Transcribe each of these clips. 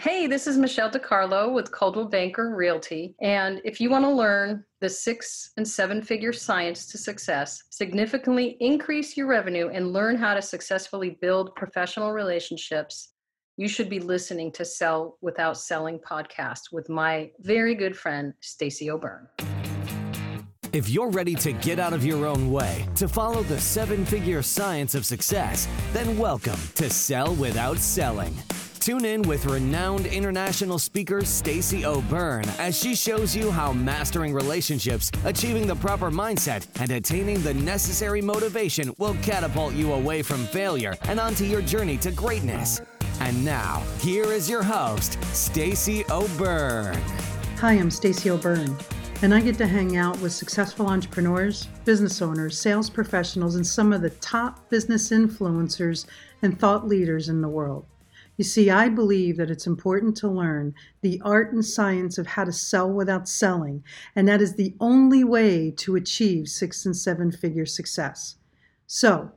Hey, this is Michelle DeCarlo with Coldwell Banker Realty. And if you want to learn the six and seven figure science to success, significantly increase your revenue, and learn how to successfully build professional relationships, you should be listening to Sell Without Selling podcast with my very good friend, Stacey O'Byrne. If you're ready to get out of your own way to follow the seven figure science of success, then welcome to Sell Without Selling. Tune in with renowned international speaker Stacey O'Byrne as she shows you how mastering relationships, achieving the proper mindset, and attaining the necessary motivation will catapult you away from failure and onto your journey to greatness. And now, here is your host, Stacey O'Byrne. Hi, I'm Stacey O'Byrne, and I get to hang out with successful entrepreneurs, business owners, sales professionals, and some of the top business influencers and thought leaders in the world. You see, I believe that it's important to learn the art and science of how to sell without selling, and that is the only way to achieve six and seven figure success. So,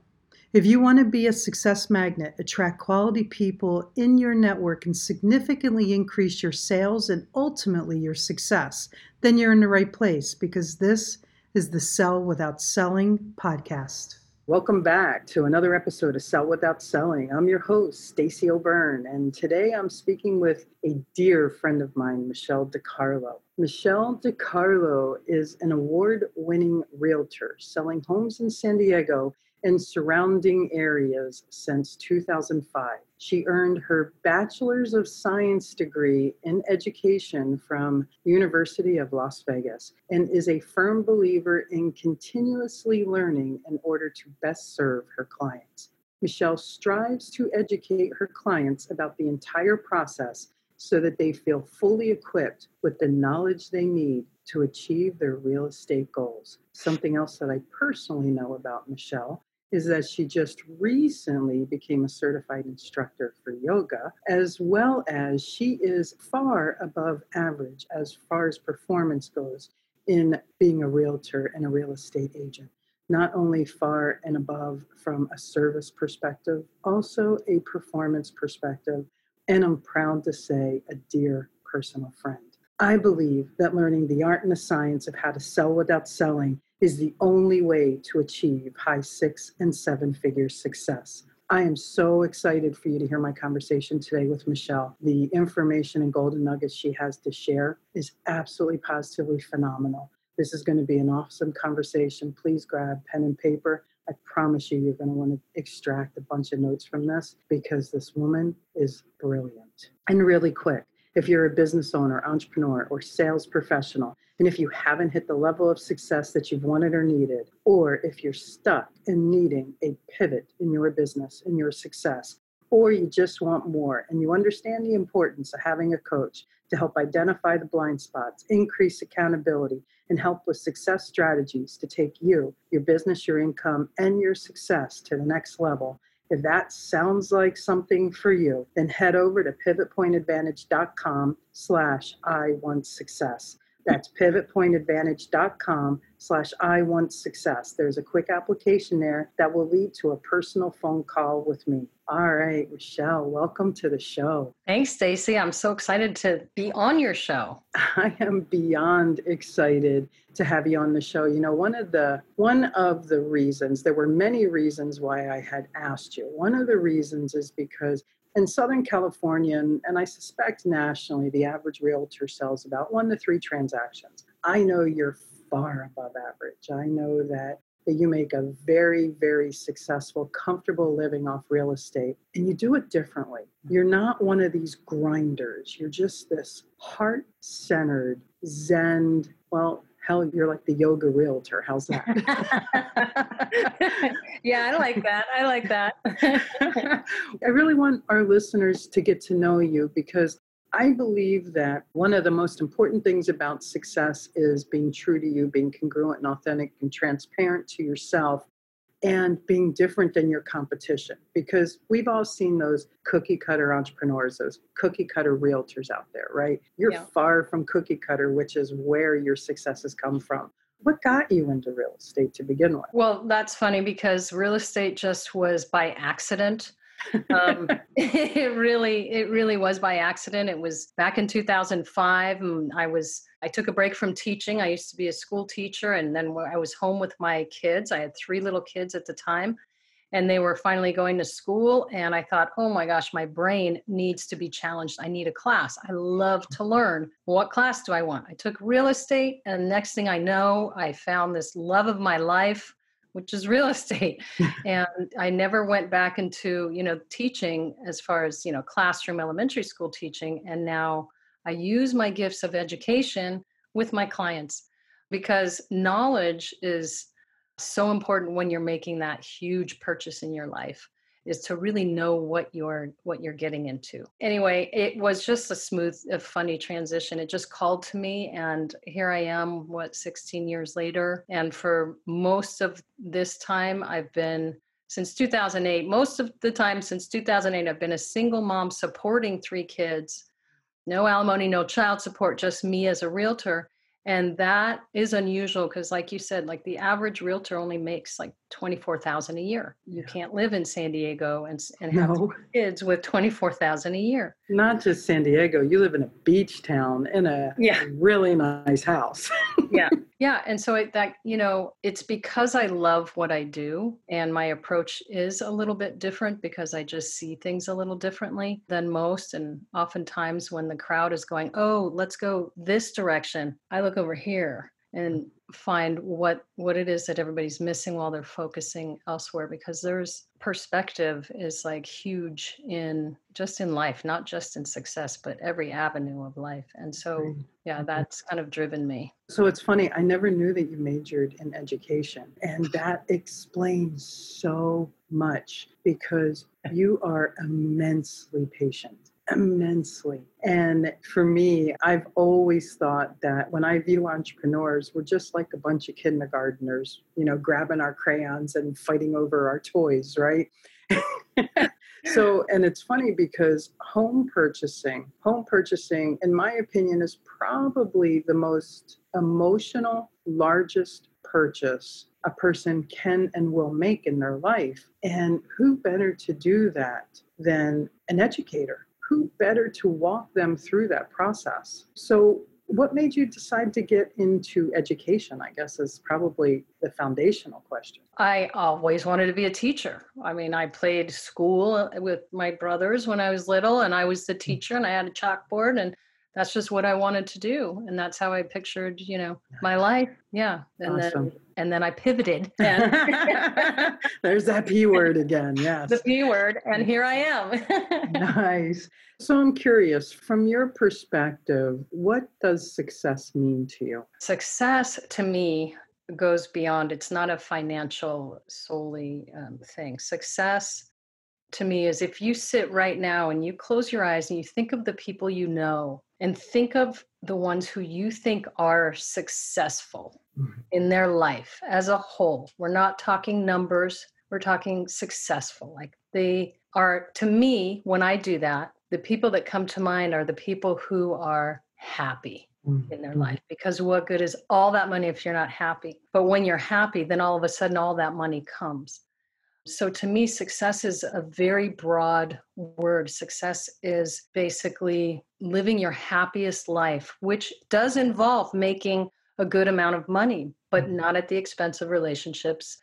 if you want to be a success magnet, attract quality people in your network, and significantly increase your sales and ultimately your success, then you're in the right place because this is the Sell Without Selling podcast. Welcome back to another episode of Sell Without Selling. I'm your host, Stacey O'Byrne, and today I'm speaking with a dear friend of mine, Michelle DeCarlo. Michelle DeCarlo is an award winning realtor selling homes in San Diego and surrounding areas since 2005. She earned her Bachelor's of Science degree in education from University of Las Vegas and is a firm believer in continuously learning in order to best serve her clients. Michelle strives to educate her clients about the entire process so that they feel fully equipped with the knowledge they need to achieve their real estate goals. Something else that I personally know about Michelle is that she just recently became a certified instructor for yoga, as well as she is far above average as far as performance goes in being a realtor and a real estate agent. Not only far and above from a service perspective, also a performance perspective, and I'm proud to say a dear personal friend. I believe that learning the art and the science of how to sell without selling is the only way to achieve high six and seven figure success. I am so excited for you to hear my conversation today with Michelle. The information and golden nuggets she has to share is absolutely positively phenomenal. This is going to be an awesome conversation. Please grab pen and paper. I promise you, you're going to want to extract a bunch of notes from this because this woman is brilliant and really quick. If you're a business owner, entrepreneur, or sales professional, and if you haven't hit the level of success that you've wanted or needed, or if you're stuck in needing a pivot in your business and your success, or you just want more and you understand the importance of having a coach to help identify the blind spots, increase accountability, and help with success strategies to take you, your business, your income, and your success to the next level. If that sounds like something for you, then head over to pivotpointadvantage.com slash I want success. That's pivotpointadvantage.com slash I want success. There's a quick application there that will lead to a personal phone call with me. All right, Michelle, welcome to the show. Thanks, Stacey. I'm so excited to be on your show. I am beyond excited to have you on the show. You know, one of the one of the reasons, there were many reasons why I had asked you. One of the reasons is because in Southern California, and, I suspect nationally, the average realtor sells about one to three transactions. I know you're far above average. I know that that you make a very, very successful, comfortable living off real estate, and you do it differently. You're not one of these grinders. You're just this heart centered, Zen, well, hell, you're like the yoga realtor. How's that? yeah, I like that. I like that. I really want our listeners to get to know you because I believe that one of the most important things about success is being true to you, being congruent and authentic and transparent to yourself, and being different than your competition. Because we've all seen those cookie cutter entrepreneurs, those cookie cutter realtors out there, right? You're yeah. far from cookie cutter, which is where your successes come from. What got you into real estate to begin with? Well, that's funny because real estate just was by accident. Um, it really, it really was by accident. It was back in 2005. And I was, I took a break from teaching. I used to be a school teacher, and then I was home with my kids. I had three little kids at the time, and they were finally going to school. And I thought, oh my gosh, my brain needs to be challenged. I need a class. I love to learn. What class do I want? I took real estate, and next thing I know, I found this love of my life which is real estate. And i never went back into you know teaching as far as you know classroom elementary school teaching and now i use my gifts of education with my clients because knowledge is so important when you're making that huge purchase in your life is to really know what you're what you're getting into. Anyway it was just a smooth a funny transition. It just called to me and here i am what 16 years later? And for most of this time i've been since 2008 most of the time since 2008 i've been a single mom supporting three kids. No alimony no child support just me as a realtor and that is unusual because like you said like the average realtor only makes like 24000 a year you yeah. can't live in san diego and, and have no. kids with 24000 a year not just san diego you live in a beach town in a yeah. really nice house yeah yeah and so it, that you know it's because i love what i do and my approach is a little bit different because i just see things a little differently than most and oftentimes when the crowd is going oh let's go this direction i look over here and mm-hmm. find what what it is that everybody's missing while they're focusing elsewhere because there's perspective is like huge in just in life not just in success but every avenue of life. And so yeah mm-hmm. that's kind of driven me. So it's funny i never knew that you majored in education and that explains so much because you are immensely patient immensely. And for me, I've always thought that when I view entrepreneurs, we're just like a bunch of kindergarteners, you know, grabbing our crayons and fighting over our toys, right? so, and it's funny because home purchasing, home purchasing, in my opinion, is probably the most emotional, largest purchase a person can and will make in their life. And who better to do that than an educator? Who better to walk them through that process? So, what made you decide to get into education? I guess is probably the foundational question. I always wanted to be a teacher. I mean, I played school with my brothers when I was little, and I was the hmm. teacher, and I had a chalkboard, and that's just what I wanted to do, and that's how I pictured, you know, my life. Yeah, and awesome. then and then I pivoted. And There's that P word again. Yes, the P word, and here I am. nice. So I'm curious, from your perspective, what does success mean to you? Success to me goes beyond. It's not a financial solely um, thing. Success to me is if you sit right now and you close your eyes and you think of the people you know and think of the ones who you think are successful mm-hmm. in their life as a whole. We're not talking numbers, we're talking successful. Like they are, to me, when I do that, the people that come to mind are the people who are happy mm-hmm. in their life because what good is all that money if you're not happy? But when you're happy, then all of a sudden all that money comes. So to me, success is a very broad word. Success is basically living your happiest life, which does involve making a good amount of money, but mm-hmm. not at the expense of relationships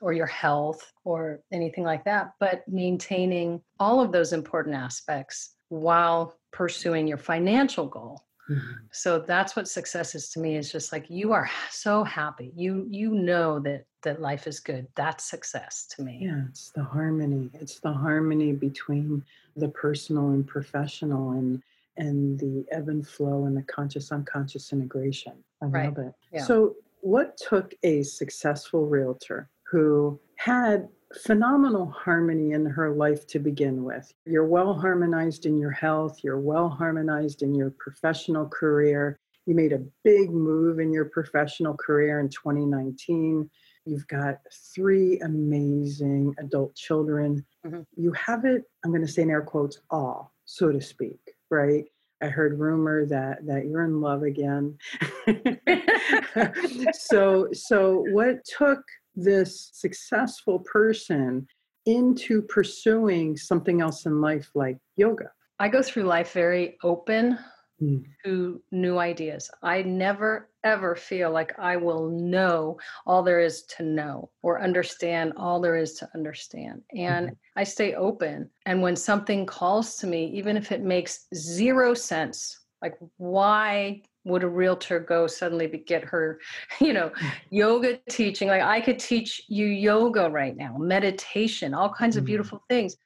or your health or anything like that, but maintaining all of those important aspects while pursuing your financial goal. Mm-hmm. So that's what success is to me is just like you are so happy. You you know that that life is good. That's success to me. Yeah, it's the harmony. It's the harmony between the personal and professional and and the ebb and flow and the conscious unconscious integration. I right. love it. Yeah. So what took a successful realtor who had phenomenal harmony in her life to begin with. You're well harmonized in your health, you're well harmonized in your professional career. You made a big move in your professional career in 2019. You've got three amazing adult children. Mm-hmm. You have it, I'm going to say in air quotes, all, so to speak, right? I heard rumor that that you're in love again. so so what took this successful person into pursuing something else in life like yoga? I go through life very open Mm. to new ideas. I never ever feel like I will know all there is to know or understand all there is to understand. And Mhm. I stay open. And when something calls to me, even if it makes zero sense, like why would a realtor go suddenly be, get her, you know, yoga teaching? Like I could teach you yoga right now, meditation, all kinds of Mm. beautiful things.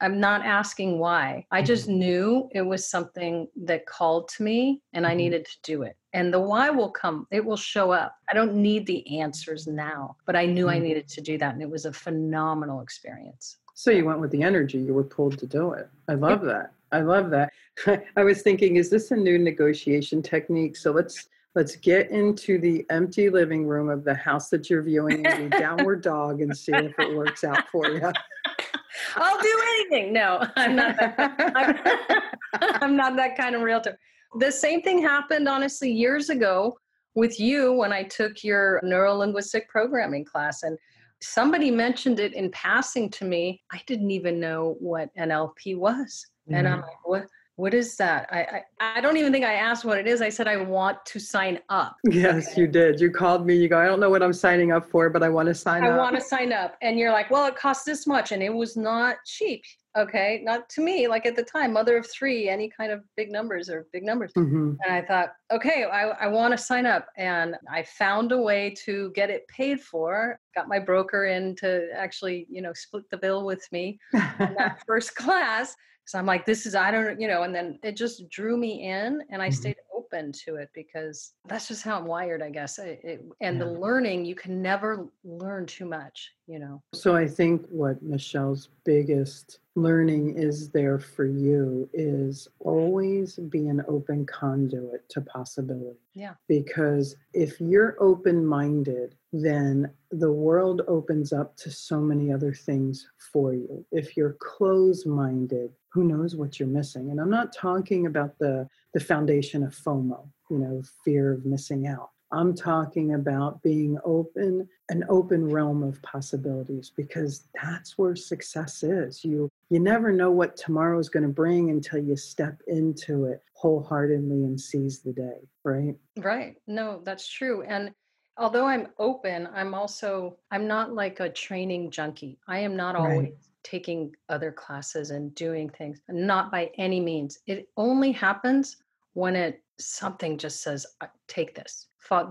I'm not asking why. I just knew it was something that called to me and I Mhm. needed to do it. And the why will come, it will show up. I don't need the answers now, but I knew I Mhm. needed to do that. And it was a phenomenal experience. So you went with the energy, you were pulled to do it. I love that. I love that. I was thinking, is this a new negotiation technique? So let's let's get into the empty living room of the house that you're viewing in the downward dog and see if it works out for you. I'll do anything. No, I'm not that, I'm, I'm not that kind of realtor. The same thing happened, honestly, years ago with you when I took your neurolinguistic programming class. And somebody mentioned it in passing to me. I didn't even know what NLP was. And I'm like, what? What is that? I, I I don't even think I asked what it is. I said I want to sign up. Yes, you did. You called me. You go, I don't know what I'm signing up for, but I want to sign I up. I want to sign up. And you're like, well, it costs this much. And it was not cheap. Okay. Not to me, like at the time, mother of three, any kind of big numbers are big numbers. hmm And I thought, okay, I, I want to sign up. And I found a way to get it paid for, got my broker in to actually, you know, split the bill with me in that first class. So I'm like, this is, I don't, you know, and then it just drew me in and I Mhm. stayed open to it because that's just how I'm wired, I guess. It, it, and the learning, you can never learn too much, you know. So I think what Michelle's biggest learning is there for you is always be an open conduit to possibility. Yeah. Because if you're open minded, then the world opens up to so many other things for you. If you're closed minded, who knows what you're missing? And I'm not talking about the, the foundation of FOMO, you know, fear of missing out. I'm talking about being open, an open realm of possibilities, because that's where success is. You you never know what tomorrow is going to bring until you step into it wholeheartedly and seize the day, right? Right. No, that's true. And although I'm open, I'm also I'm not like a training junkie. I am not Right. always taking other classes and doing things. Not by any means. It only happens when it something just says "Uh, take this,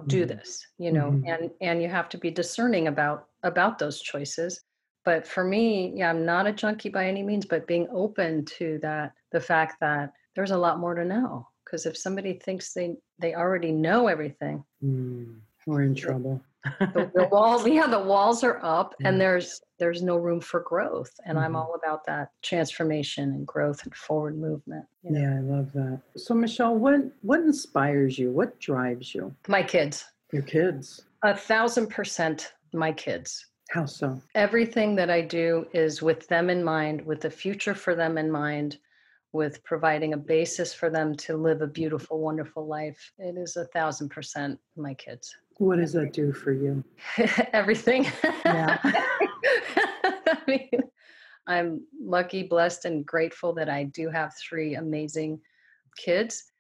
do Mhm. this, you know, Mhm. and and you have to be discerning about about those choices. But for me, yeah, I'm not a junkie by any means, but being open to that, the fact that there's a lot more to know. Because if somebody thinks they they already know everything, Mm, we're in trouble. the, the walls, yeah, the walls are up, Yeah. and there's there's no room for growth. And I'm Mhm. all about that transformation and growth and forward movement. you know. Yeah, I love that. So Michelle, what what inspires you? What drives you? My kids, Your kids. a thousand percent, my kids. How so? everything that I do is with them in mind, with the future for them in mind, with providing a basis for them to live a beautiful, wonderful life. It is a thousand percent my kids. What does that do for you? everything. Yeah. I mean, I'm lucky, blessed, and grateful that I do have three amazing kids,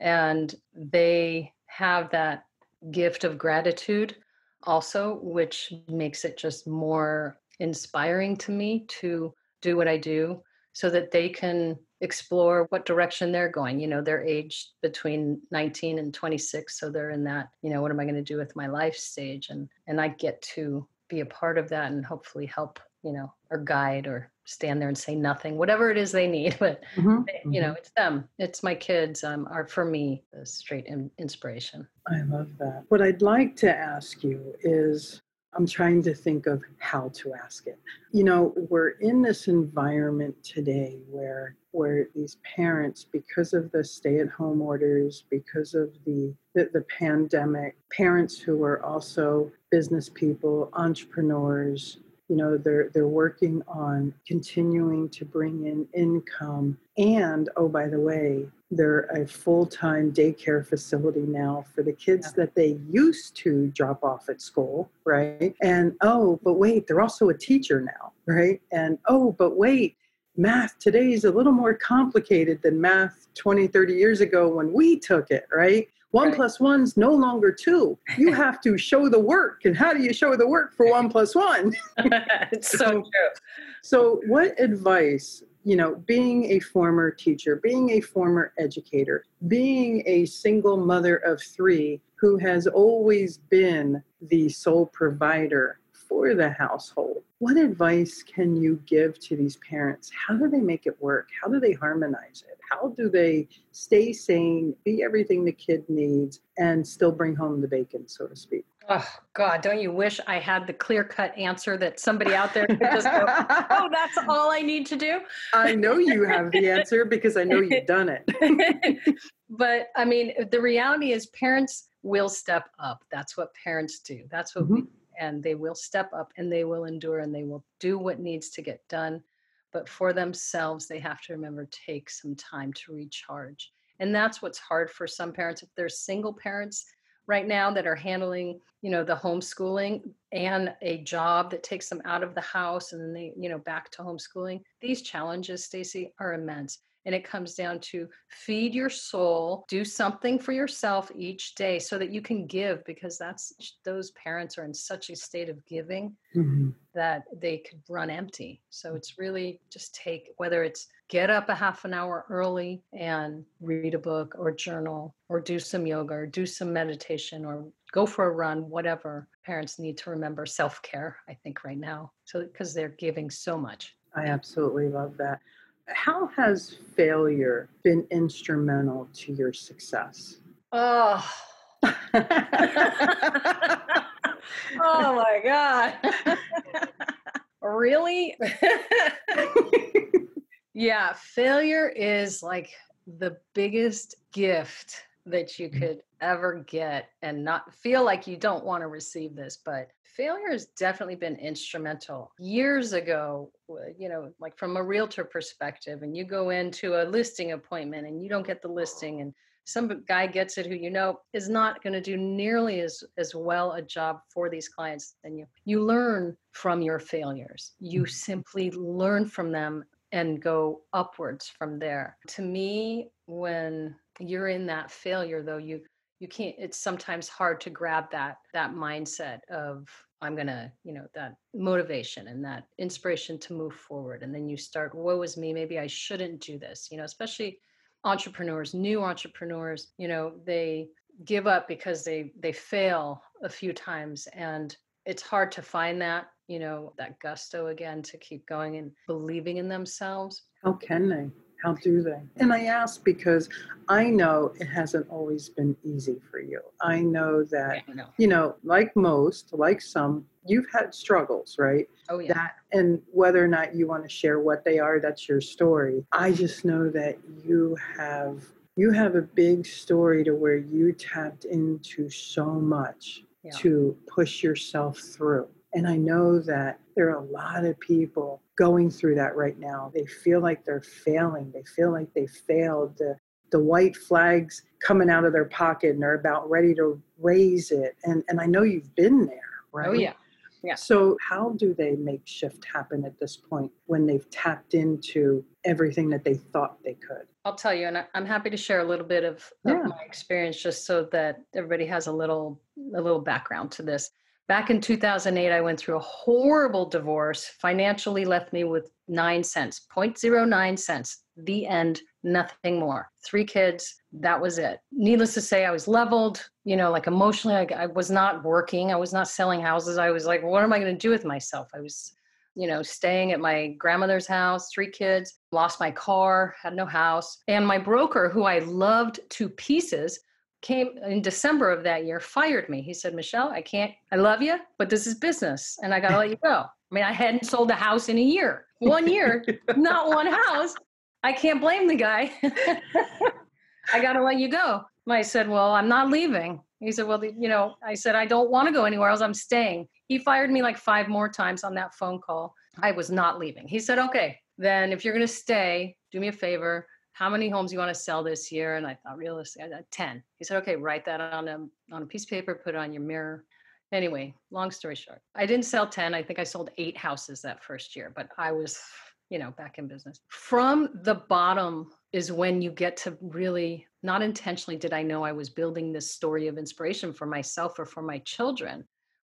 and they have that gift of gratitude also, which makes it just more inspiring to me to do what I do so that they can explore what direction they're going. You know, they're aged between 19 and 26, so they're in that, you know, what am I going to do with my life stage and and I get to be a part of that and hopefully help, you know, or guide or stand there and say nothing, whatever it is they need, but Mhm, you know, it's them. It's my kids um, are for me the straight in- inspiration. I love that. What I'd like to ask you is I'm trying to think of how to ask it. You know, we're in this environment today where where these parents, because of the stay-at-home orders, because of the, the the pandemic, parents who are also business people, entrepreneurs, you know, they're they're working on continuing to bring in income. And oh, by the way, they're a full-time daycare facility now for the kids that they used to drop off at school, right? And oh, but wait, they're also a teacher now. right? And oh, but wait, math today is a little more complicated than math 20, 30 years ago when we took it, right? One Right. plus one's no longer two. You have to show the work. And how do you show the work for one plus one? it's so true. So, what advice, you know, being a former teacher, being a former educator, being a single mother of three who has always been the sole provider for the household, what advice can you give to these parents? How do they make it work? How do they harmonize it? How do they stay sane, be everything the kid needs, and still bring home the bacon, so to speak? Oh God, don't you wish I had the clear cut answer that somebody out there could just go, oh, that's all I need to do? I know you have the answer because I know you've done it. but I mean, the reality is parents will step up. That's what parents do. That's what we, and they will step up and they will endure and they will do what needs to get done. But for themselves, they have to remember take some time to recharge. And that's what's hard for some parents. If they're single parents right now that are handling, you know, the homeschooling and a job that takes them out of the house and then they, you know, back to homeschooling, these challenges, Stacey, are immense. And it comes down to feed your soul, do something for yourself each day so that you can give because that's those parents are in such a state of giving Mhm. that they could run empty. So it's really just take whether it's get up a half an hour early and read a book or journal or do some yoga or do some meditation or go for a run, whatever. Parents need to remember self care, I think, right now. So because they're giving so much. I absolutely love that. How has failure been instrumental to your success? Oh, oh my God. really? yeah, failure is like the biggest gift that you mm. could ever get and not feel like you don't want to receive this, but failure has definitely been instrumental. Years ago, you know, like from a realtor perspective, and you go into a listing appointment and you don't get the listing and some guy gets it who you know is not going to do nearly as as well a job for these clients than you. You learn from your failures. You mm. simply learn from them and go upwards from there. To me when you're in that failure though you you can't it's sometimes hard to grab that that mindset of i'm gonna you know that motivation and that inspiration to move forward. And then you start woe is me maybe i shouldn't do this you know especially entrepreneurs new entrepreneurs you know they give up because they they fail a few times. And it's hard to find that you know that gusto again to keep going and believing in themselves. How can they? How do they? And I ask because I know it hasn't always been easy for you. I know that, you know you know, like most, like some, you've had struggles, right? oh yeah that and whether or not you want to share what they are that's your story i just know that you have you have a big story to where you tapped into so much Yeah. to push yourself through and i know that there are a lot of people going through that right now they feel like they're failing they feel like they failed the the white flags coming out of their pocket and they're about ready to raise it and and i know you've been there oh, right oh yeah Yeah. so, how do they make shift happen at this point when they've tapped into everything that they thought they could? I'll tell you, and I'm happy to share a little bit of, Yeah. of my experience, just so that everybody has a little a little background to this. Back in 2008, I went through a horrible divorce. Financially, left me with nine cents, 0.09 cents. The end. Nothing more. Three kids. That was it. Needless to say, I was leveled. You know, like emotionally, I, I was not working. I was not selling houses. I was like, what am I going to do with myself? I was you know, staying at my grandmother's house, three kids, lost my car, had no house. And my broker, who I loved to pieces, came in December of that year, fired me. He said, Michelle, I can't, I love you, but this is business and I got to let you go. I mean, I hadn't sold a house in a year, one year, not one house. I can't blame the guy. I got to let you go. I said, Well, I'm not leaving. He said, Well, you know, I said, I don't want to go anywhere else. I'm staying. He fired me like five more times on that phone call. I was not leaving. He said, Okay, then if you're going to stay, do me a favor. How many homes you want to sell this year? And I thought realistic, I thought 10. He said, Okay, write that on a, on a piece of paper, put it on your mirror. Anyway, long story short, I didn't sell 10. I think I sold eight houses that first year, but I was, you know, back in business. From the bottom is when you get to really, not intentionally did I know I was building this story of inspiration for myself or for my children.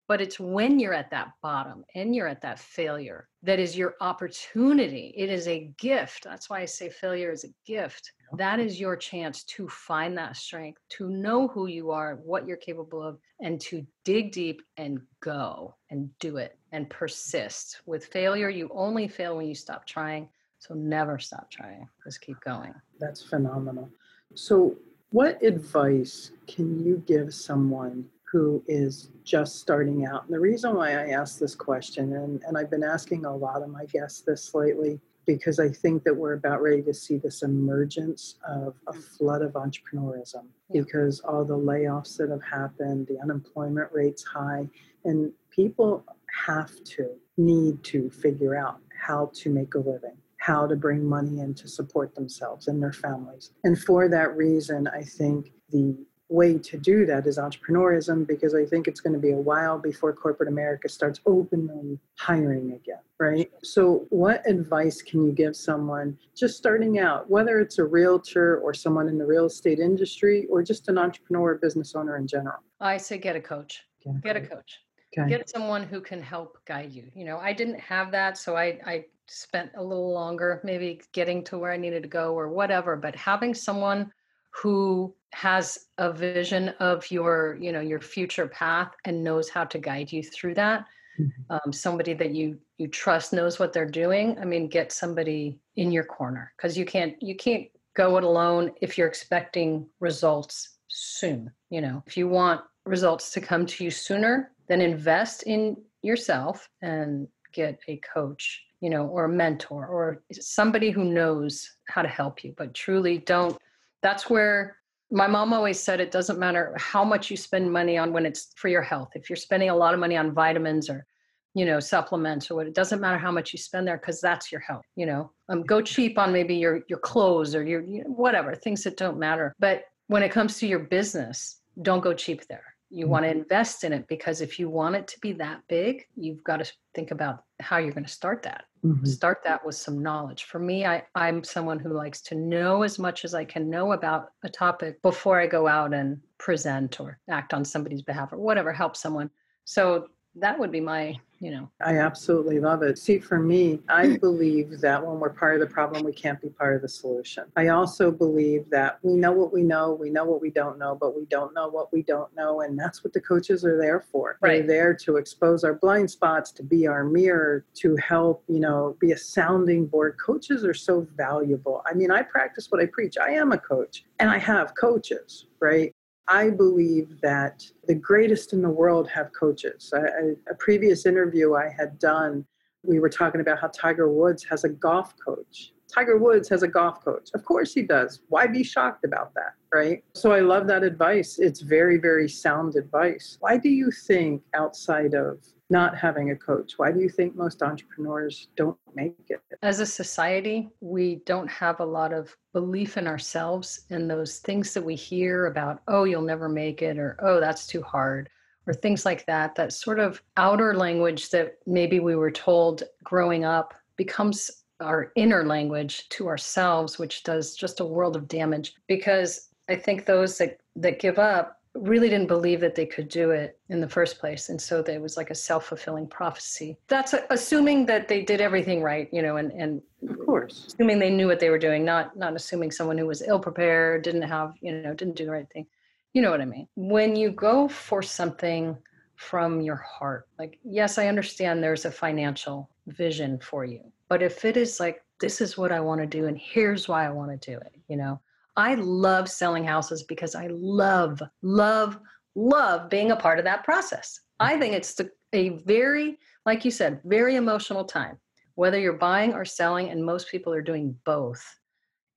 But it's when you're at that bottom and you're at that failure that is your opportunity. It is a gift. That's why I say failure is a gift. That is your chance to find that strength, to know who you are, what you're capable of, and to dig deep and go and do it and persist. With failure, you only fail when you stop trying. So never stop trying. Just keep going. That's phenomenal. So, what advice can you give someone who is just starting out. And the reason why I ask this question, and, and I've been asking a lot of my guests this lately, because I think that we're about ready to see this emergence of a mm. flood of entrepreneurism yeah. because all the layoffs that have happened, the unemployment rate's high, and people have to need to figure out how to make a living how to bring money in to support themselves and their families. And for that reason, I think the way to do that is entrepreneurism because I think it's going to be a while before corporate America starts openly hiring again, right? So, what advice can you give someone just starting out, whether it's a realtor or someone in the real estate industry or just an entrepreneur or business owner in general? I say get a coach. Get a, get a coach. Okay. Get someone who can help guide you. You know, I didn't have that, so I, I spent a little longer maybe getting to where I needed to go or whatever, but having someone who has a vision of your you know your future path and knows how to guide you through that. Mm-hmm. um, somebody that you you trust knows what they're doing i mean get somebody in your corner because you can't you can't go it alone if you're expecting results soon you know? If you want results to come to you sooner then invest in yourself and get a coach you know or a mentor or somebody who knows how to help you. But truly don't that's where my mom always said it doesn't matter how much you spend money on when it's for your health. If you're spending a lot of money on vitamins or you know supplements or what it doesn't matter how much you spend there because that's your health you know? Um, go cheap on maybe your your clothes or your you know, whatever things that don't matter. But when it comes to your business don't go cheap there you mm-hmm. want to invest in it because if you want it to be that big you've got to think about how you're going to start that mm-hmm. start that with some knowledge for me I, i'm someone who likes to know as much as i can know about a topic before i go out and present or act on somebody's behalf or whatever help someone so that would be my you know. I absolutely love it. See for me i believe that when we're part of the problem we can't be part of the solution. I also believe that we know what we know we know what we don't know but we don't know what we don't know and that's what the coaches are there for. Right. they're there to expose our blind spots to be our mirror to help you know be a sounding board. Coaches are so valuable. I mean i practice what i preach. I am a coach and i have coaches right I believe that the greatest in the world have coaches. I, I, a previous interview I had done, we were talking about how Tiger Woods has a golf coach. Tiger Woods has a golf coach. Of course he does. Why be shocked about that, right? So I love that advice. It's very, very sound advice. Why do you think outside of not having a coach? Why do you think most entrepreneurs don't make it? As a society, we don't have a lot of belief in ourselves and those things that we hear about, oh, you'll never make it, or oh, that's too hard, or things like that. That sort of outer language that maybe we were told growing up becomes our inner language to ourselves, which does just a world of damage because I think those that, that give up really didn't believe that they could do it in the first place and so there was like a self-fulfilling prophecy. That's assuming that they did everything right you know and and of course. assuming they knew what they were doing not not assuming someone who was ill prepared didn't have you know didn't do the right thing. You know what i mean? When you go for something from your heart like yes i understand there's a financial vision for you but if it is like this is what i want to do and here's why i want to do it you know I love selling houses because I love, love, love being a part of that process. I think it's a very, like you said, very emotional time, whether you're buying or selling, and most people are doing both.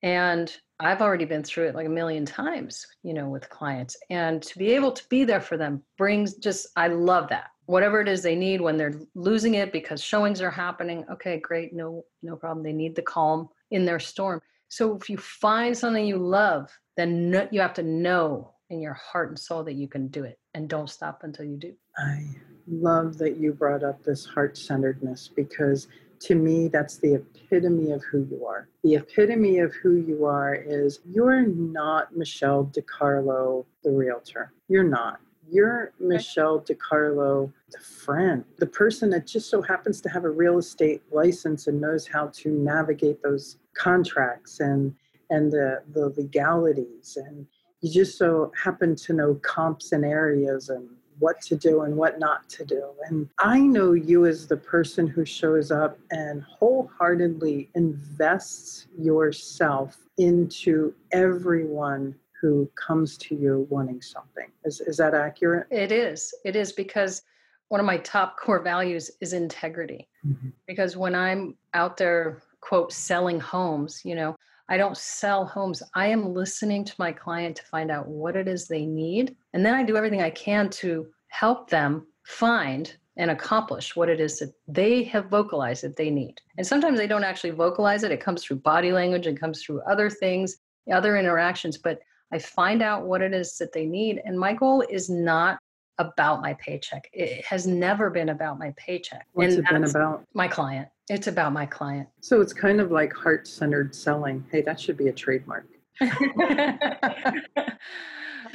And I've already been through it like a million times, you know, with clients. And to be able to be there for them brings just, I love that. Whatever it is they need when they're losing it because showings are happening. Okay, great. No, no problem. They need the calm in their storm. So if you find something you love, then no, you have to know in your heart and soul that you can do it and don't stop until you do. I love that you brought up this heart centeredness because to me, that's the epitome of who you are. The epitome of who you are is you're not Michelle DeCarlo, the realtor. You're not. You're Michelle DeCarlo, the friend, the person that just so happens to have a real estate license and knows how to navigate those contracts and and the, the legalities and you just so happen to know comps and areas and what to do and what not to do. And I know you as the person who shows up and wholeheartedly invests yourself into everyone who comes to you wanting something. Is, is that accurate? It is. It is because one of my top core values is integrity. Mm-hmm. Because when I'm out there, quote, selling homes, you know, I don't sell homes. I am listening to my client to find out what it is they need. And then I do everything I can to help them find and accomplish what it is that they have vocalized that they need. And sometimes they don't actually vocalize it, it comes through body language and comes through other things, other interactions. But I find out what it is that they need. And my goal is not about my paycheck. It has never been about my paycheck. What's and it been about? My client. It's about my client. So it's kind of like heart centered selling. Hey, that should be a trademark.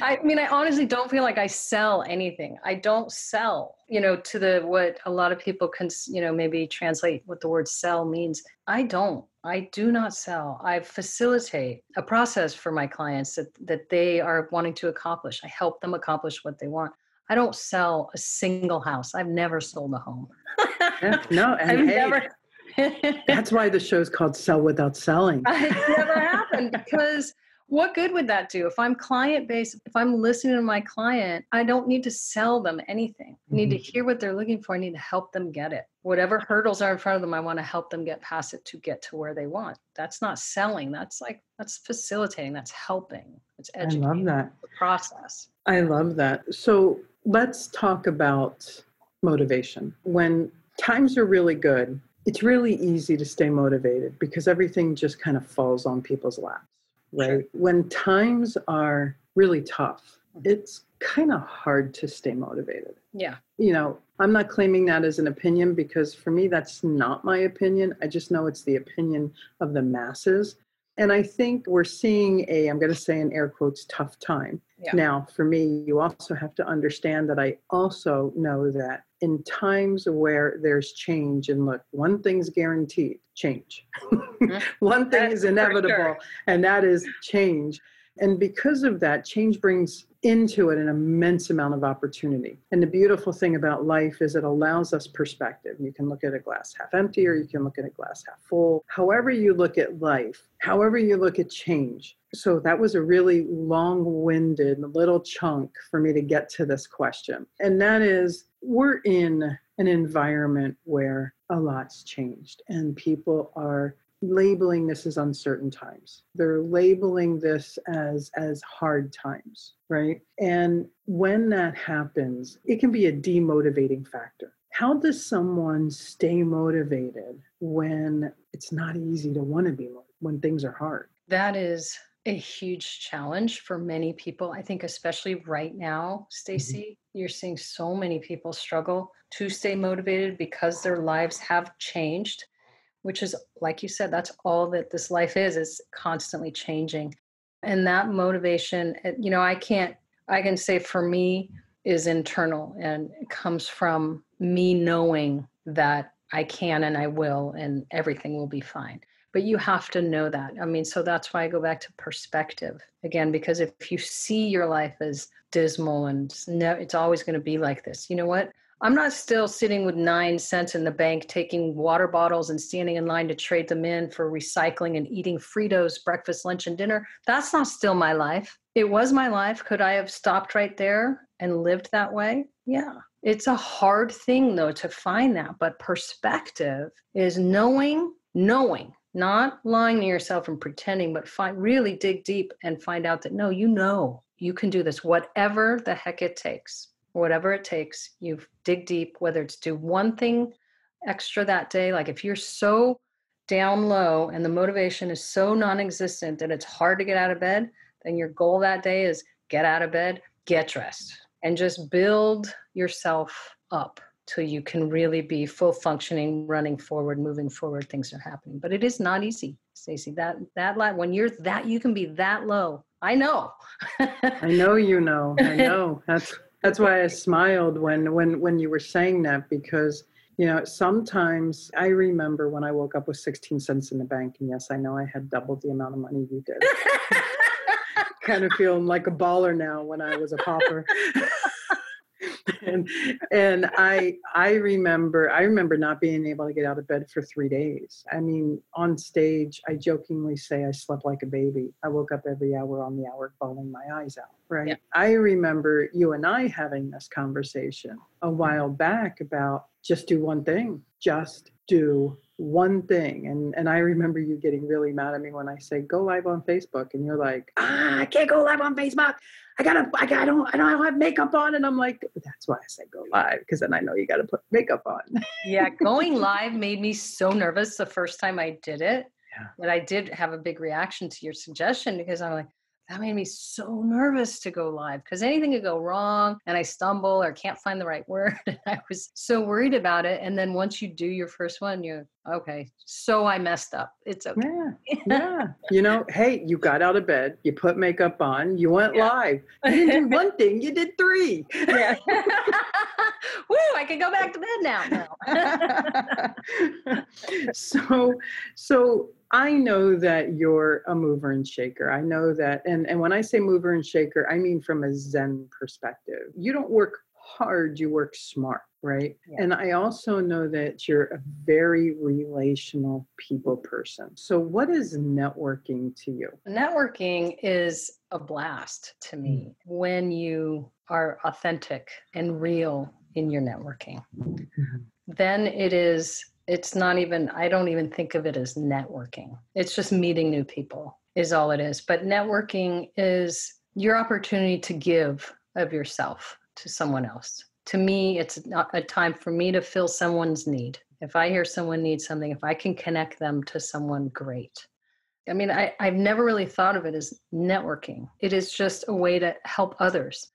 I mean, I honestly don't feel like I sell anything. I don't sell, you know, to the what a lot of people can, you know, maybe translate what the word sell means. I don't. I do not sell. I facilitate a process for my clients that that they are wanting to accomplish. I help them accomplish what they want. I don't sell a single house. I've never sold a home. yeah, no, and I've hey, never that's why the show's called Sell Without Selling. It never happened because what good would that do? If I'm client based, if I'm listening to my client, I don't need to sell them anything. I need mm-hmm. to hear what they're looking for. I need to help them get it. Whatever hurdles are in front of them, I want to help them get past it to get to where they want. That's not selling. That's like, that's facilitating. That's helping. It's educating. I love that. The process. I love that. So let's talk about motivation. When times are really good, it's really easy to stay motivated because everything just kind of falls on people's laps, right? Sure. When times are really tough, mm-hmm. it's kind of hard to stay motivated. Yeah. You know, I'm not claiming that as an opinion because for me, that's not my opinion. I just know it's the opinion of the masses. And I think we're seeing a, I'm going to say in air quotes, tough time. Yeah. Now, for me, you also have to understand that I also know that in times where there's change, and look, one thing's guaranteed change. Mm-hmm. one thing That's is inevitable, sure. and that is change. And because of that, change brings into it an immense amount of opportunity. And the beautiful thing about life is it allows us perspective. You can look at a glass half empty or you can look at a glass half full. However, you look at life, however, you look at change. So that was a really long winded little chunk for me to get to this question. And that is we're in an environment where a lot's changed and people are labeling this as uncertain times they're labeling this as as hard times right and when that happens it can be a demotivating factor how does someone stay motivated when it's not easy to want to be when things are hard that is a huge challenge for many people. I think, especially right now, mm-hmm. Stacey, mm-hmm. you're seeing so many people struggle to stay motivated because their lives have changed, which is, like you said, that's all that this life is, is constantly changing. And that motivation, eh, you know, I can't, I can say for me, is internal and comes from me knowing that I can and I will and everything will be fine. But you have to know that. I mean so that's why i go back to perspective. Again because if you see your life as dismal and it's always going to be like this. You know what i'm not still sitting with nine cents in the bank taking water bottles and standing in line to trade them in for recycling and eating fritos breakfast lunch and dinner. That's not still my life. It was my life. Could i have stopped right there and lived that way? Yeah. It's a hard thing though to find that but perspective is knowing knowing not lying to yourself and pretending, but find, really dig deep and find out that no, you know you can do this, whatever the heck it takes, whatever it takes. You dig deep, whether it's do one thing extra that day. Like if you're so down low and the motivation is so non existent that it's hard to get out of bed, then your goal that day is get out of bed, get dressed, and just build yourself up till you can really be full functioning, running forward, moving forward. Things are happening, but it is not easy, Stacey. That that line when you're that you can be that low. I know. I know you know. I know. That's that's why I smiled when when when you were saying that because you know sometimes I remember when I woke up with 16 cents in the bank, and yes, I know I had doubled the amount of money you did. kind of feeling like a baller now when I was a pauper. and and I I remember I remember not being able to get out of bed for three days. I mean, on stage, I jokingly say I slept like a baby. I woke up every hour on the hour, bawling my eyes out. Right. Yeah. I remember you and I having this conversation a while back about just do one thing. Just do one thing and and i remember you getting really mad at me when i say go live on facebook and you're like ah i can't go live on facebook i gotta i, gotta, I don't i don't have makeup on and i'm like that's why i said go live because then i know you gotta put makeup on yeah going live made me so nervous the first time i did it yeah. but i did have a big reaction to your suggestion because i'm like that made me so nervous to go live because anything could go wrong and I stumble or can't find the right word. And I was so worried about it. And then once you do your first one, you're okay. So I messed up. It's okay. Yeah. yeah. you know, hey, you got out of bed, you put makeup on, you went yeah. live. You didn't do one thing, you did three. Yeah. Woo, I can go back to bed now. so so I know that you're a mover and shaker. I know that, and, and when I say mover and shaker, I mean from a Zen perspective. You don't work hard, you work smart, right? Yeah. And I also know that you're a very relational people person. So, what is networking to you? Networking is a blast to me mm. when you are authentic and real in your networking. Mm-hmm. Then it is it's not even i don't even think of it as networking. It's just meeting new people is all it is. But networking is your opportunity to give of yourself to someone else. To me it's not a time for me to fill someone's need. If i hear someone needs something if i can connect them to someone great. I mean I, i've never really thought of it as networking. It is just a way to help others.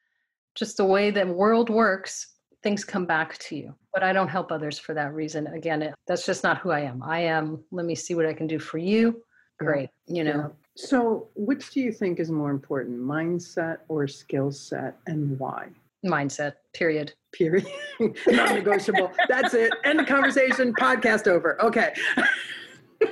Just the way the world works things come back to you. But I don't help others for that reason. Again, it, that's just not who I am. I am, let me see what I can do for you. Great, you know. Yeah. So, which do you think is more important, mindset or skill set, and why? Mindset, period. Period. non negotiable. That's it. End of conversation. Podcast over. Okay.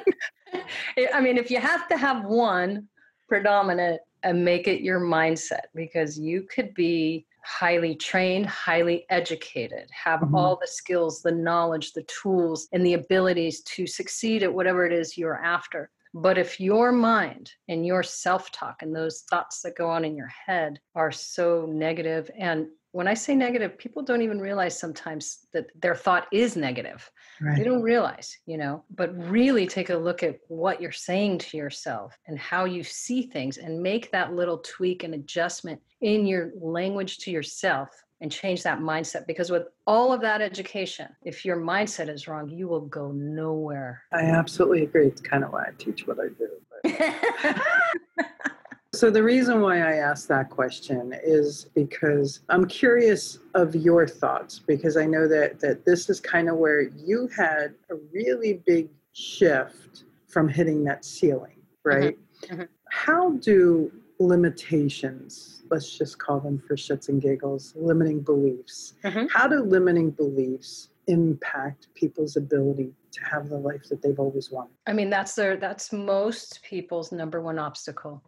I mean, if you have to have one predominant and make it your mindset because you could be highly trained, highly educated, have mm-hmm. all the skills, the knowledge, the tools, and the abilities to succeed at whatever it is you're after. But if your mind and your self talk and those thoughts that go on in your head are so negative and when I say negative, people don't even realize sometimes that their thought is negative. Right. They don't realize, you know, but really take a look at what you're saying to yourself and how you see things and make that little tweak and adjustment in your language to yourself and change that mindset because with all of that education if your mindset is wrong you will go nowhere i absolutely agree it's kind of why i teach what i do So, the reason why I asked that question is because I'm curious of your thoughts, because I know that, that this is kind of where you had a really big shift from hitting that ceiling, right? Mm-hmm. Mm-hmm. How do limitations, let's just call them for shits and giggles, limiting beliefs, mm-hmm. how do limiting beliefs impact people's ability to have the life that they've always wanted? I mean, that's their that's most people's number one obstacle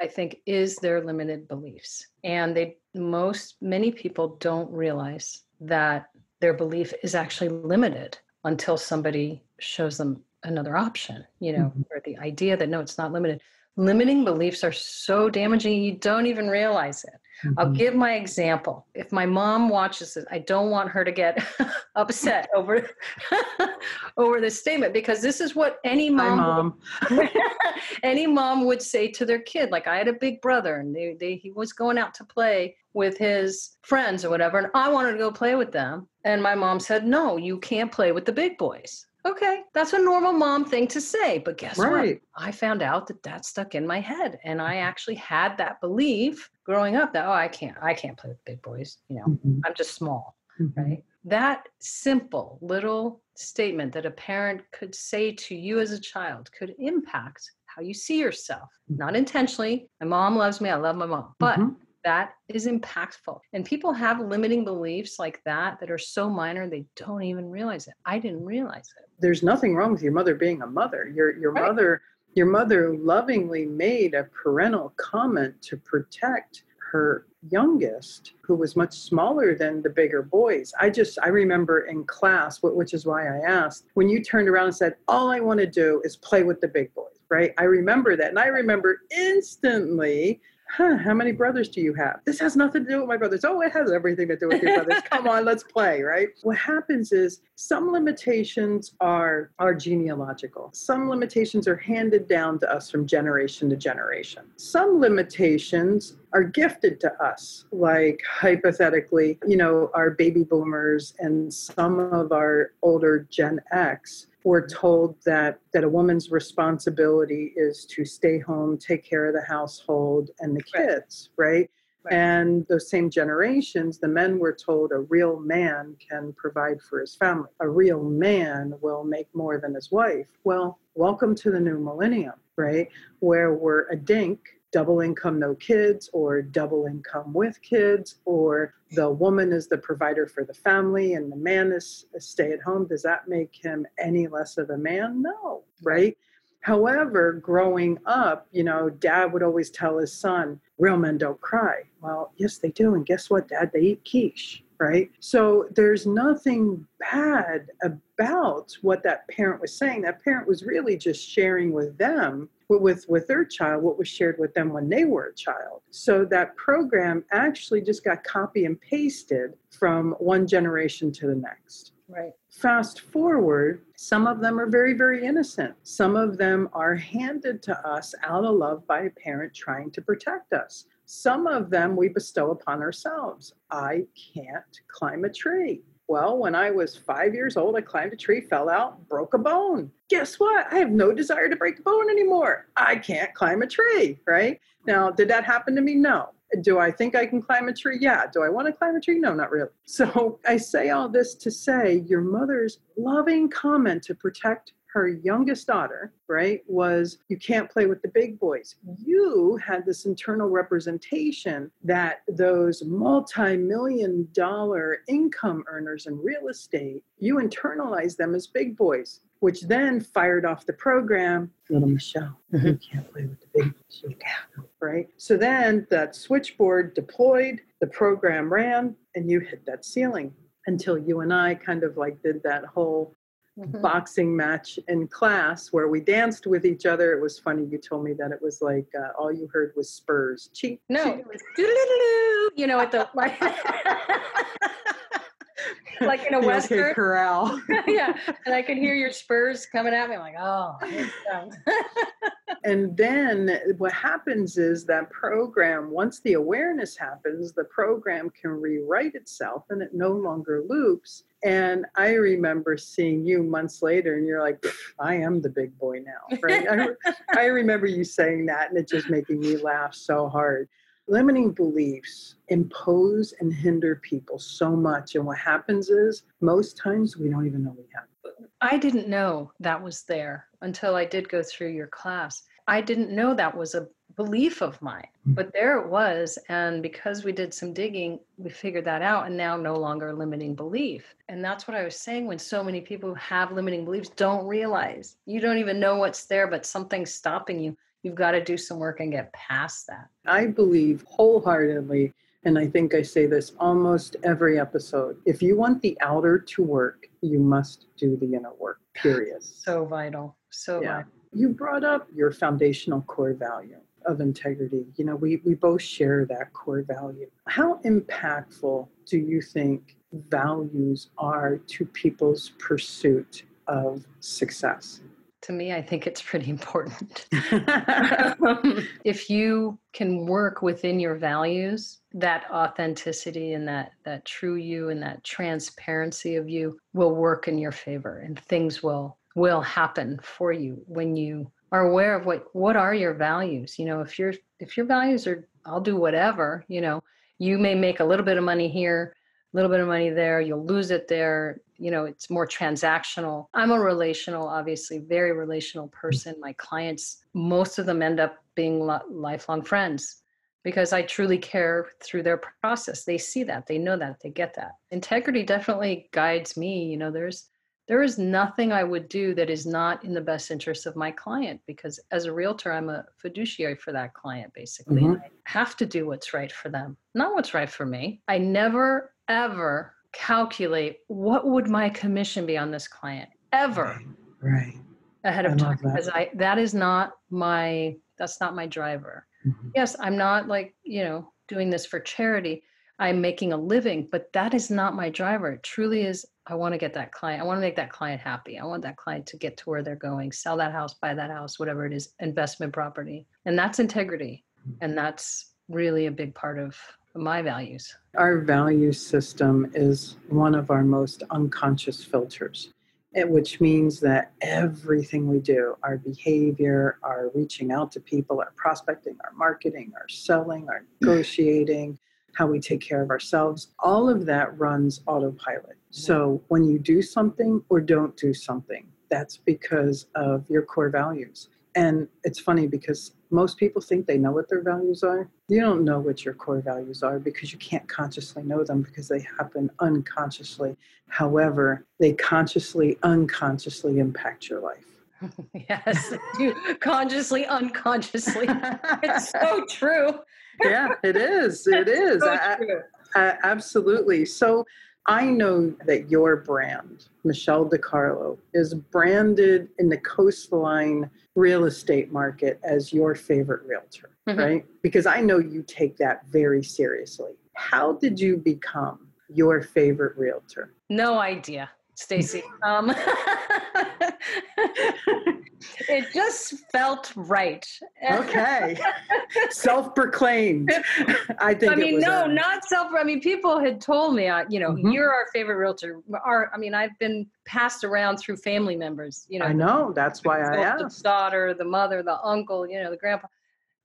I think, is their limited beliefs. And they most many people don't realize that their belief is actually limited until somebody shows them another option, you know, mm-hmm. or the idea that no, it's not limited. Limiting beliefs are so damaging, you don't even realize it. Mm-hmm. I'll give my example. If my mom watches it, I don't want her to get upset over over this statement because this is what any mom, mom. any mom would say to their kid. Like I had a big brother and they, they he was going out to play with his friends or whatever, and I wanted to go play with them. And my mom said, No, you can't play with the big boys. Okay, that's a normal mom thing to say, but guess Right. what? I found out that that stuck in my head, and I actually had that belief growing up that oh, I can't, I can't play with big boys. You know, Mhm, I'm just small, mhm. right? That simple little statement that a parent could say to you as a child could impact how you see yourself. Not intentionally. My mom loves me. I love my mom, but Mhm. That is impactful. And people have limiting beliefs like that that are so minor they don't even realize it. I didn't realize it. there's nothing wrong with your mother being a mother. Your your Right. mother your mother lovingly made a parental comment to protect her youngest who was much smaller than the bigger boys. I just I remember in class which is why I asked when you turned around and said all I want to do is play with the big boys, right? I remember that and I remember instantly Huh, how many brothers do you have? This has nothing to do with my brothers. Oh, it has everything to do with your brothers. Come on, let's play, right? What happens is some limitations are are genealogical. Some limitations are handed down to us from generation to generation. Some limitations are gifted to us, like hypothetically, you know, our baby boomers and some of our older Gen X were told that that a woman's responsibility is to stay home, take care of the household and the Right. kids, right? Right. And those same generations, the men were told a real man can provide for his family. A real man will make more than his wife. Well, welcome to the new millennium, right? Where we're a dink, double income, no kids, or double income with kids, or the woman is the provider for the family and the man is stay at home. Does that make him any less of a man? No, right? However, growing up, you know, dad would always tell his son, real men don't cry. Well, yes, they do. And guess what, dad? They eat quiche, right? So there's nothing bad about what that parent was saying. That parent was really just sharing with them, with, with, with their child, what was shared with them when they were a child. So that program actually just got copy and pasted from one generation to the next. Right. Fast forward, some of them are very, very innocent. Some of them are handed to us out of love by a parent trying to protect us. Some of them we bestow upon ourselves. I can't climb a tree. Well, when I was five years old, I climbed a tree, fell out, broke a bone. Guess what? I have no desire to break a bone anymore. I can't climb a tree, right? Now, did that happen to me? No. Do I think I can climb a tree? Yeah. Do I want to climb a tree? No, not really. So I say all this to say your mother's loving comment to protect her youngest daughter, right, was you can't play with the big boys. You had this internal representation that those multi million dollar income earners in real estate, you internalized them as big boys, which then fired off the program. Little Michelle, you mm-hmm. can't play with the big boys. You can't, right? So then that switchboard deployed, the program ran, and you hit that ceiling until you and I kind of like did that whole Mhm. boxing match in class where we danced with each other. It was funny. You told me that it was like uh, all you heard was spurs. Cheek. No, you know, at the like, like in a western. Corral. yeah, and I could hear your spurs coming at me. I'm like, oh, here it comes. and then what happens is that program, once the awareness happens, the program can rewrite itself and it no longer loops. And I remember seeing you months later, and you're like, I am the big boy now, right? I, I remember you saying that, and it just making me laugh so hard. Limiting beliefs impose and hinder people so much. And what happens is, most times we don't even know we have. I didn't know that was there until I did go through your class. I didn't know that was a belief of mine, Mm. but there it was. And because we did some digging, we figured that out and now no longer limiting belief. And that's what I was saying when so many people who have limiting beliefs don't realize you don't even know what's there, but something's stopping you. You've got to do some work and get past that. I believe wholeheartedly, and I think I say this almost every episode if you want the outer to work, you must do the inner work, period. So vital. So Yeah. vital. You brought up your foundational core value of integrity. You know, we, we both share that core value. How impactful do you think values are to people's pursuit of success? to me, I think it's pretty important. if you can work within your values, that authenticity and that that true you and that transparency of you will work in your favor and things will will happen for you when you are aware of what what are your values? You know if your if your values are i'll do whatever you know you may make a little bit of money here a little bit of money there you'll lose it there you know it's more transactional. I'm a relational obviously very relational person. My clients most of them end up being lifelong friends because i truly care through their process. They see that they know that they get that. Integrity definitely guides me you know there's there is nothing I would do that is not in the best interest of my client because as a realtor, I'm a fiduciary for that client basically. Mm-hmm. I have to do what's right for them, not what's right for me. I never, ever calculate what would my commission be on this client ever. Right. right. Ahead of time because I that is not my that's not my driver. Mm-hmm. Yes, I'm not like, you know, doing this for charity. I'm making a living, but that is not my driver. It truly is I want to get that client. I want to make that client happy. I want that client to get to where they're going, sell that house, buy that house, whatever it is, investment property. And that's integrity. And that's really a big part of my values. Our value system is one of our most unconscious filters, eh, which means that everything we do, our behavior, our reaching out to people, our prospecting, our marketing, our selling, our negotiating, how we take care of ourselves, all of that runs autopilot. So when you do something or don't do something, that's because of your core values. And it's funny because most people think they know what their values are. You don't know what your core values are because you can't consciously know them because they happen unconsciously. However, they consciously, unconsciously impact your life. yes, consciously, unconsciously. it's so true. Yeah, it is. It is. So I, I, absolutely. So I know that your brand, Michelle DeCarlo, is branded in the coastline real estate market as your favorite realtor, mm-hmm. right? Because I know you take that very seriously. How did you become your favorite realtor? No idea. Stacey. Um, it just felt right. Okay. self proclaimed. I think. I mean, no, a... not self. I mean, people had told me, uh, you know, mm-hmm. you're our favorite realtor. Our, I mean, I've been passed around through family members. You know, I know. That's why I asked. The daughter, the mother, the uncle, you know, the grandpa,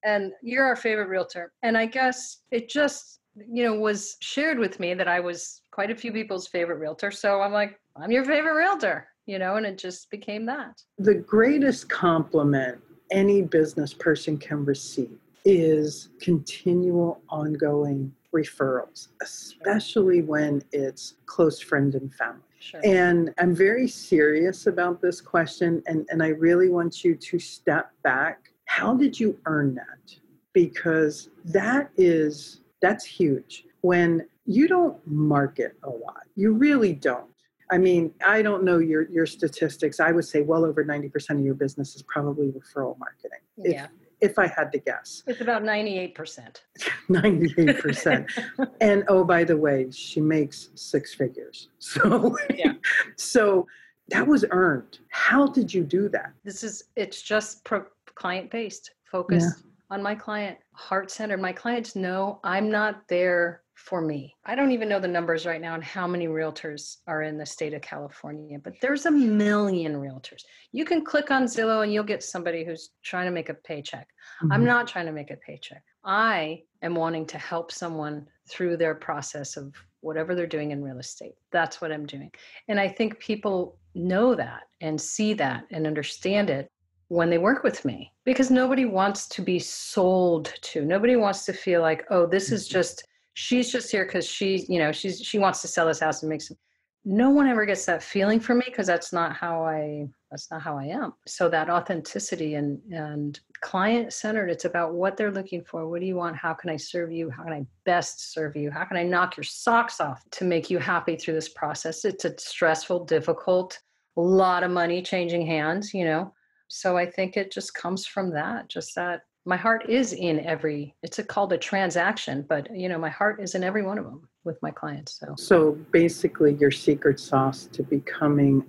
and you're our favorite realtor. And I guess it just, you know, was shared with me that I was quite a few people's favorite realtor. So I'm like, I'm your favorite realtor, you know, and it just became that. The greatest compliment any business person can receive is continual ongoing referrals, especially when it's close friend and family. Sure. And I'm very serious about this question, and, and I really want you to step back. How did you earn that? Because that is that's huge. When you don't market a lot, you really don't. I mean, I don't know your your statistics. I would say well over 90% of your business is probably referral marketing. Yeah. If, if I had to guess. It's about 98%. 98%. and oh by the way, she makes six figures. So yeah. so that was earned. How did you do that? This is it's just pro- client based, focused yeah. on my client, heart centered. My clients know I'm not there for me. I don't even know the numbers right now on how many realtors are in the state of California, but there's a million realtors. You can click on Zillow and you'll get somebody who's trying to make a paycheck. Mm-hmm. I'm not trying to make a paycheck. I am wanting to help someone through their process of whatever they're doing in real estate. That's what I'm doing. And I think people know that and see that and understand it when they work with me because nobody wants to be sold to. Nobody wants to feel like, oh, this is mm-hmm. just she's just here because she, you know, she's she wants to sell this house and make some. No one ever gets that feeling from me because that's not how I that's not how I am. So that authenticity and and client centered, it's about what they're looking for. What do you want? How can I serve you? How can I best serve you? How can I knock your socks off to make you happy through this process? It's a stressful, difficult, a lot of money changing hands, you know. So I think it just comes from that, just that my heart is in every it's a, called a transaction but you know my heart is in every one of them with my clients so. So basically your secret sauce to becoming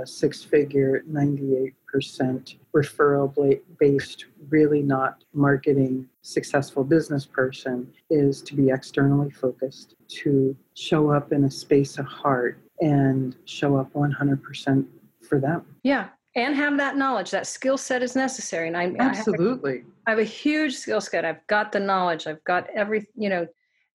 a six figure 98% referral based really not marketing successful business person is to be externally focused to show up in a space of heart and show up 100% for them. Yeah and have that knowledge that skill set is necessary and i absolutely I have, a, huge skill set i've got the knowledge i've got every you know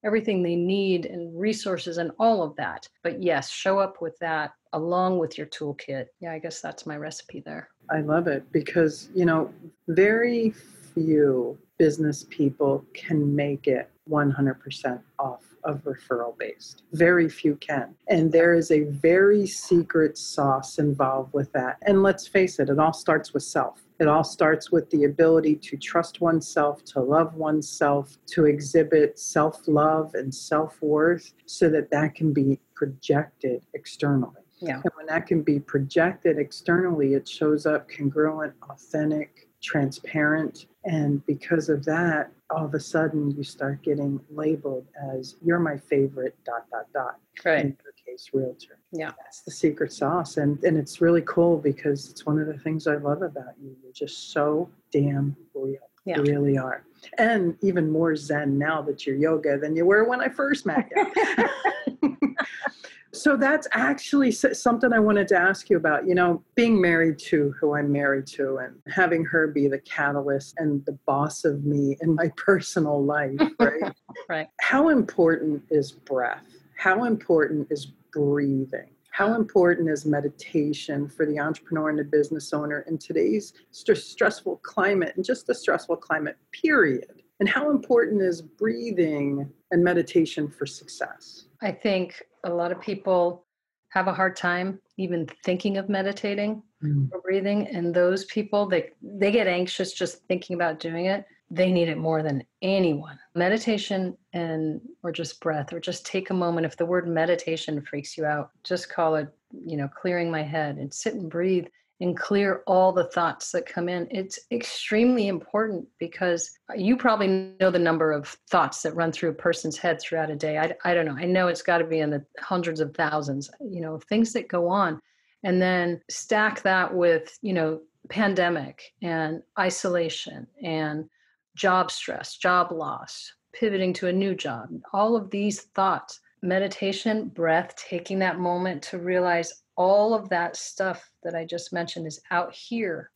everything they need and resources and all of that but yes show up with that along with your toolkit yeah i guess that's my recipe there i love it because you know very few business people can make it 100% off of referral based. Very few can. And there is a very secret sauce involved with that. And let's face it, it all starts with self. It all starts with the ability to trust oneself, to love oneself, to exhibit self love and self worth so that that can be projected externally. Yeah. And when that can be projected externally, it shows up congruent, authentic, transparent. And because of that, all of a sudden you start getting labeled as you're my favorite dot dot dot. Right. Your case, realtor. Yeah. That's the secret sauce. And and it's really cool because it's one of the things I love about you. You're just so damn real. Yeah. You really are. And even more zen now that you're yoga than you were when I first met you. So that's actually something I wanted to ask you about. You know, being married to who I'm married to and having her be the catalyst and the boss of me in my personal life, right? right. How important is breath? How important is breathing? How important is meditation for the entrepreneur and the business owner in today's st- stressful climate and just the stressful climate, period? And how important is breathing and meditation for success? I think a lot of people have a hard time even thinking of meditating mm. or breathing and those people they they get anxious just thinking about doing it they need it more than anyone meditation and or just breath or just take a moment if the word meditation freaks you out just call it you know clearing my head and sit and breathe and clear all the thoughts that come in. It's extremely important because you probably know the number of thoughts that run through a person's head throughout a day. I, I don't know. I know it's got to be in the hundreds of thousands, you know, things that go on. And then stack that with, you know, pandemic and isolation and job stress, job loss, pivoting to a new job, all of these thoughts, meditation, breath, taking that moment to realize all of that stuff that I just mentioned is out here.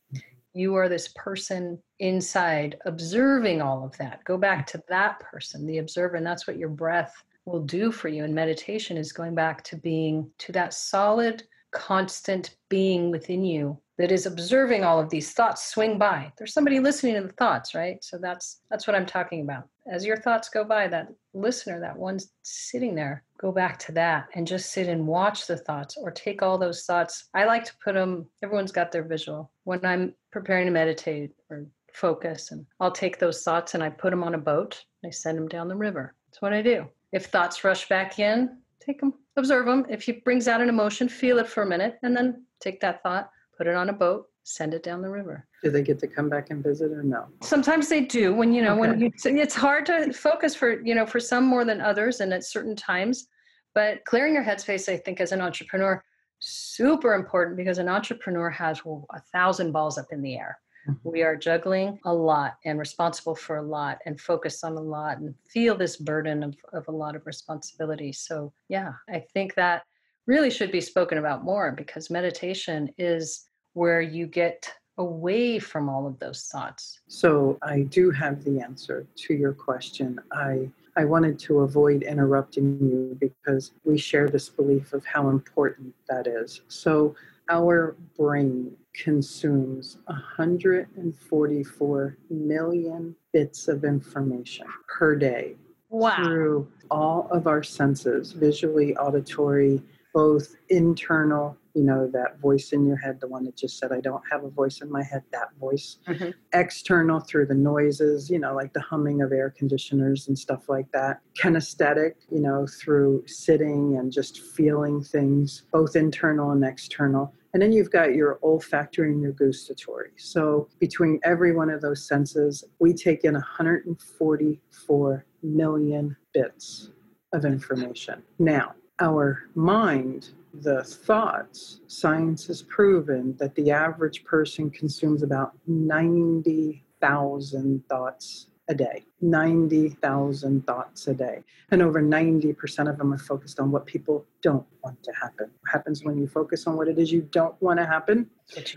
You are this person inside observing all of that. Go back to that person, the observer, and that's what your breath will do for you. And meditation is going back to being to that solid, constant being within you that is observing all of these thoughts swing by. There's somebody listening to the thoughts, right? So that's that's what I'm talking about. As your thoughts go by, that listener, that one sitting there, go back to that and just sit and watch the thoughts or take all those thoughts. I like to put them, everyone's got their visual. When I'm preparing to meditate or focus, and I'll take those thoughts and I put them on a boat and I send them down the river. That's what I do. If thoughts rush back in, take them, observe them. If it brings out an emotion, feel it for a minute and then take that thought, put it on a boat, send it down the river. Do they get to come back and visit or no? Sometimes they do. When you know, okay. when you, it's hard to focus for you know for some more than others, and at certain times. But clearing your headspace, I think, as an entrepreneur, super important because an entrepreneur has well, a thousand balls up in the air. Mm-hmm. We are juggling a lot and responsible for a lot and focused on a lot and feel this burden of, of a lot of responsibility. So, yeah, I think that really should be spoken about more because meditation is where you get away from all of those thoughts? So I do have the answer to your question. I I wanted to avoid interrupting you because we share this belief of how important that is. So our brain consumes 144 million bits of information per day wow. through all of our senses visually, auditory, both internal you know that voice in your head the one that just said i don't have a voice in my head that voice mm-hmm. external through the noises you know like the humming of air conditioners and stuff like that kinesthetic you know through sitting and just feeling things both internal and external And then you've got your olfactory and your gustatory. So between every one of those senses, we take in 144 million bits of information. Now, our mind, the thoughts, science has proven that the average person consumes about 90,000 thoughts a day. 90,000 thoughts a day. And over 90% of them are focused on what people don't want to happen. What happens when you focus on what it is you don't want to happen?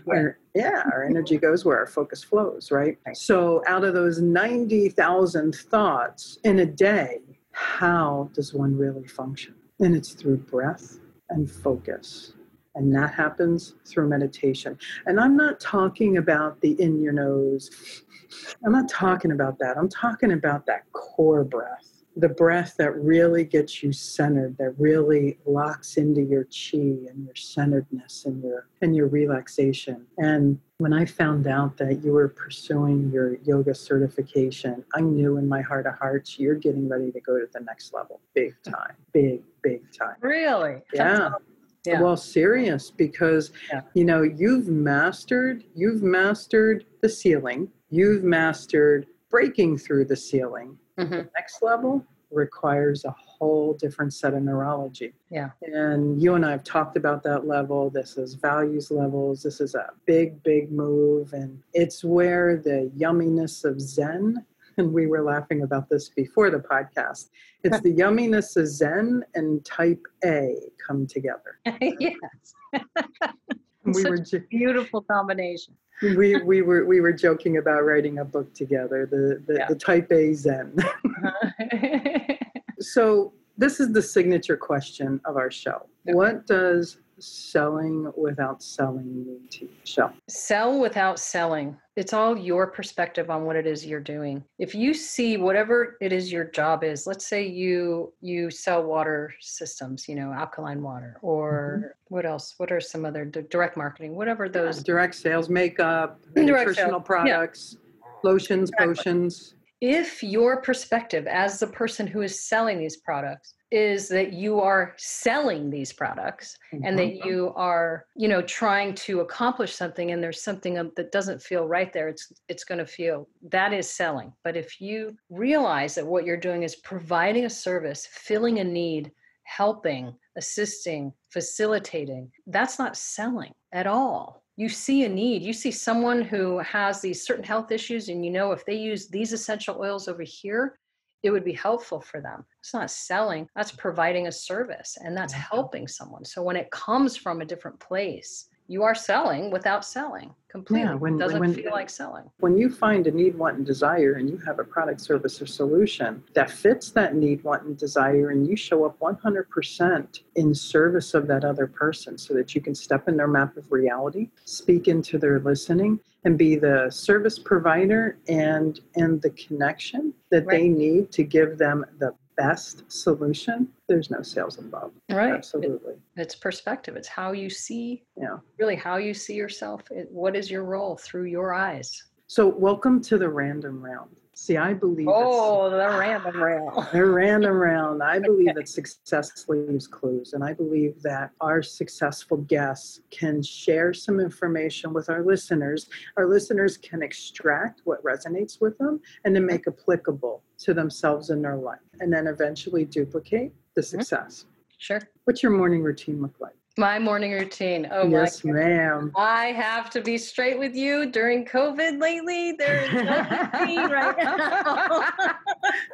Our, yeah, our energy goes where our focus flows, right? So out of those 90,000 thoughts in a day, how does one really function? And it's through breath and focus. And that happens through meditation. And I'm not talking about the in your nose. I'm not talking about that. I'm talking about that core breath the breath that really gets you centered that really locks into your chi and your centeredness and your and your relaxation. And when i found out that you were pursuing your yoga certification i knew in my heart of hearts you're getting ready to go to the next level big time big big time. Really? Yeah. yeah. well serious because yeah. you know you've mastered you've mastered the ceiling. You've mastered breaking through the ceiling Mm-hmm. The next level requires a whole different set of neurology. Yeah. And you and I have talked about that level. This is values levels. This is a big, big move. And it's where the yumminess of Zen, and we were laughing about this before the podcast, it's the yumminess of Zen and type A come together. yes. We Such were ju- beautiful combination we we were we were joking about writing a book together, the the, yeah. the Type A Zen. so this is the signature question of our show. Okay. What does selling without selling mean to you? Shell. Sell without selling. It's all your perspective on what it is you're doing. If you see whatever it is your job is, let's say you you sell water systems, you know, alkaline water, or mm-hmm. what else? What are some other direct marketing? Whatever those yeah, direct sales, makeup, direct nutritional sales. products, yeah. lotions, exactly. potions if your perspective as the person who is selling these products is that you are selling these products mm-hmm. and that mm-hmm. you are you know trying to accomplish something and there's something that doesn't feel right there it's it's going to feel that is selling but if you realize that what you're doing is providing a service filling a need helping assisting facilitating that's not selling at all you see a need. You see someone who has these certain health issues and you know if they use these essential oils over here it would be helpful for them. It's not selling that's providing a service and that's mm-hmm. helping someone. So when it comes from a different place you are selling without selling completely. Yeah, when, it doesn't when, feel like selling. When you find a need, want, and desire, and you have a product, service, or solution that fits that need, want, and desire, and you show up 100% in service of that other person so that you can step in their map of reality, speak into their listening, and be the service provider and and the connection that right. they need to give them the best solution, there's no sales involved. Right. Absolutely. It, it's perspective. It's how you see, yeah. really how you see yourself. It, what is your role through your eyes? So, welcome to the random round. See, I believe. Oh, the random round. the random round. I believe that success leaves clues, and I believe that our successful guests can share some information with our listeners. Our listeners can extract what resonates with them and then make applicable to themselves in their life, and then eventually duplicate the mm-hmm. Sure. What's your morning routine look like? My morning routine. Oh yes, my ma'am. I have to be straight with you. During COVID lately, there is no routine right now.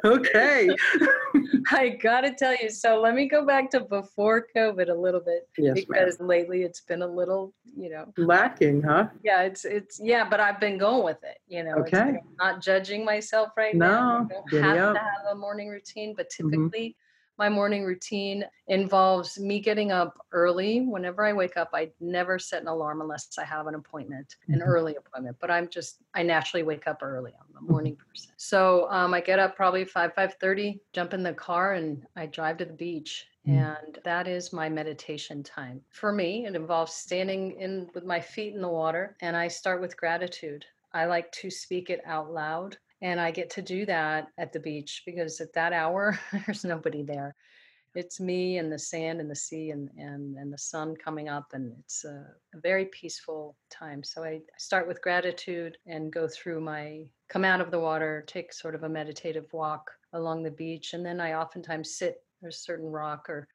okay. I gotta tell you. So let me go back to before COVID a little bit yes, because ma'am. lately it's been a little, you know, lacking, huh? Yeah, it's it's yeah, but I've been going with it. You know, okay. I'm not judging myself right no, now. I don't have up. to have a morning routine, but mm-hmm. typically. Mm-hmm my morning routine involves me getting up early. Whenever I wake up, I never set an alarm unless I have an appointment, an mm-hmm. early appointment. But I'm just I naturally wake up early. I'm a mm-hmm. morning person. So um, I get up probably five five thirty, jump in the car, and I drive to the beach. Mm. And that is my meditation time. For me, it involves standing in with my feet in the water, and I start with gratitude. I like to speak it out loud. And I get to do that at the beach because at that hour, there's nobody there. it's me and the sand and the sea and and, and the sun coming up and it's a, a very peaceful time so I, I start with gratitude and go through my come out of the water take sort of a meditative walk along the beach and then i oftentimes sit there's a certain rock or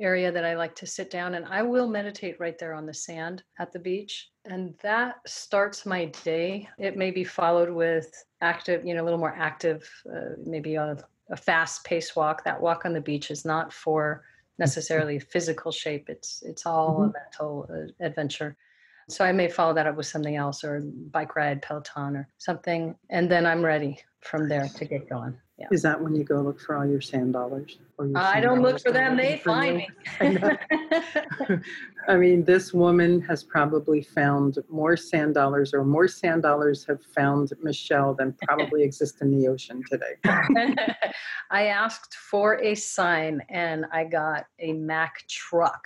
area that I like to sit down and I will meditate right there on the sand at the beach. And that starts my day. It may be followed with active, you know, a little more active, uh, maybe a, a fast pace walk. That walk on the beach is not for necessarily physical shape. It's it's all mm-hmm. a mental uh, adventure. So I may follow that up with something else or bike ride, Peloton or something. And then I'm ready from there to get going. Yeah. Is that when you go look for all your sand dollars? Or your I don't look for them; they find me. I mean, this woman has probably found more sand dollars, or more sand dollars have found Michelle than probably exist in the ocean today. I asked for a sign, and I got a Mack truck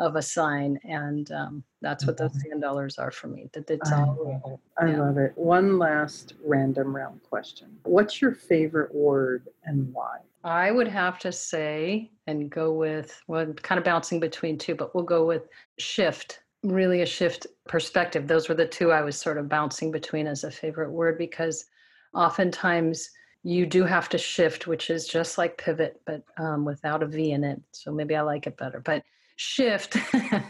of a sign, and um, that's what those sand dollars are for me. That it's I all. I yeah. love it. One last random round question: What's your favorite word and why? I would have to say and go with well, kind of bouncing between two, but we'll go with shift. Really, a shift perspective. Those were the two I was sort of bouncing between as a favorite word because oftentimes you do have to shift, which is just like pivot, but um, without a V in it. So maybe I like it better. But shift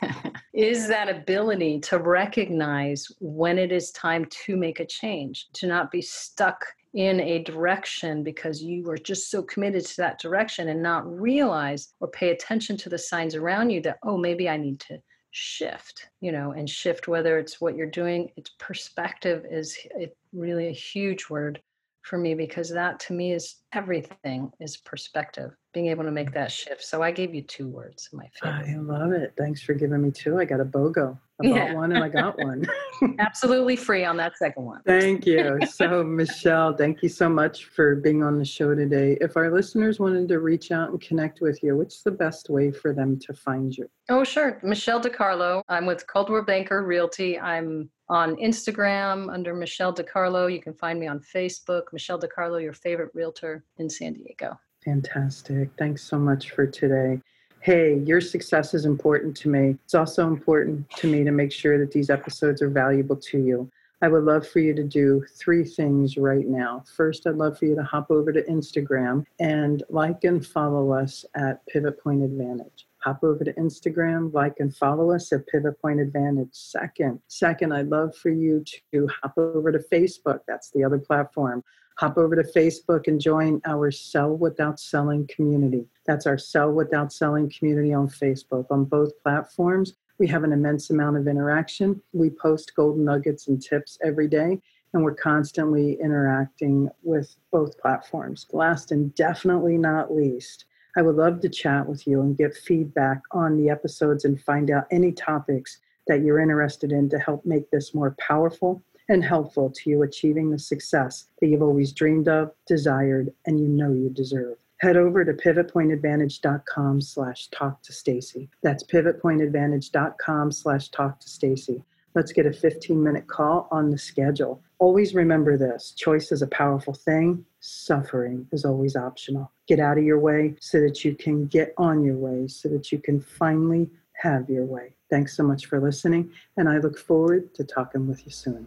is that ability to recognize when it is time to make a change, to not be stuck in a direction because you were just so committed to that direction and not realize or pay attention to the signs around you that, oh, maybe I need to shift, you know, and shift whether it's what you're doing, it's perspective is it really a huge word for me because that to me is everything is perspective being able to make that mm-hmm. shift. So i gave you two words my favorite i love it. Thanks for giving me two. I got a bogo i yeah. one and i got one absolutely free on that second one thank you so michelle thank you so much for being on the show today if our listeners wanted to reach out and connect with you what's the best way for them to find you oh sure michelle dicarlo i'm with coldwell banker realty i'm on Instagram under Michelle DiCarlo. You can find me on Facebook, Michelle DiCarlo, your favorite realtor in San Diego. Fantastic. Thanks so much for today. Hey, your success is important to me. It's also important to me to make sure that these episodes are valuable to you. I would love for you to do three things right now. First, I'd love for you to hop over to Instagram and like and follow us at Pivot Point Advantage hop over to Instagram, like and follow us at Pivot Point Advantage. Second, second, I'd love for you to hop over to Facebook. That's the other platform. Hop over to Facebook and join our Sell Without Selling community. That's our Sell Without Selling community on Facebook. On both platforms, we have an immense amount of interaction. We post golden nuggets and tips every day, and we're constantly interacting with both platforms. Last and definitely not least, I would love to chat with you and get feedback on the episodes and find out any topics that you're interested in to help make this more powerful and helpful to you achieving the success that you've always dreamed of, desired, and you know you deserve. Head over to pivotpointadvantage.com slash talk to Stacey. That's pivotpointadvantage.com slash talk to Stacey. Let's get a 15 minute call on the schedule. Always remember this choice is a powerful thing, suffering is always optional. Get out of your way so that you can get on your way, so that you can finally have your way. Thanks so much for listening, and I look forward to talking with you soon.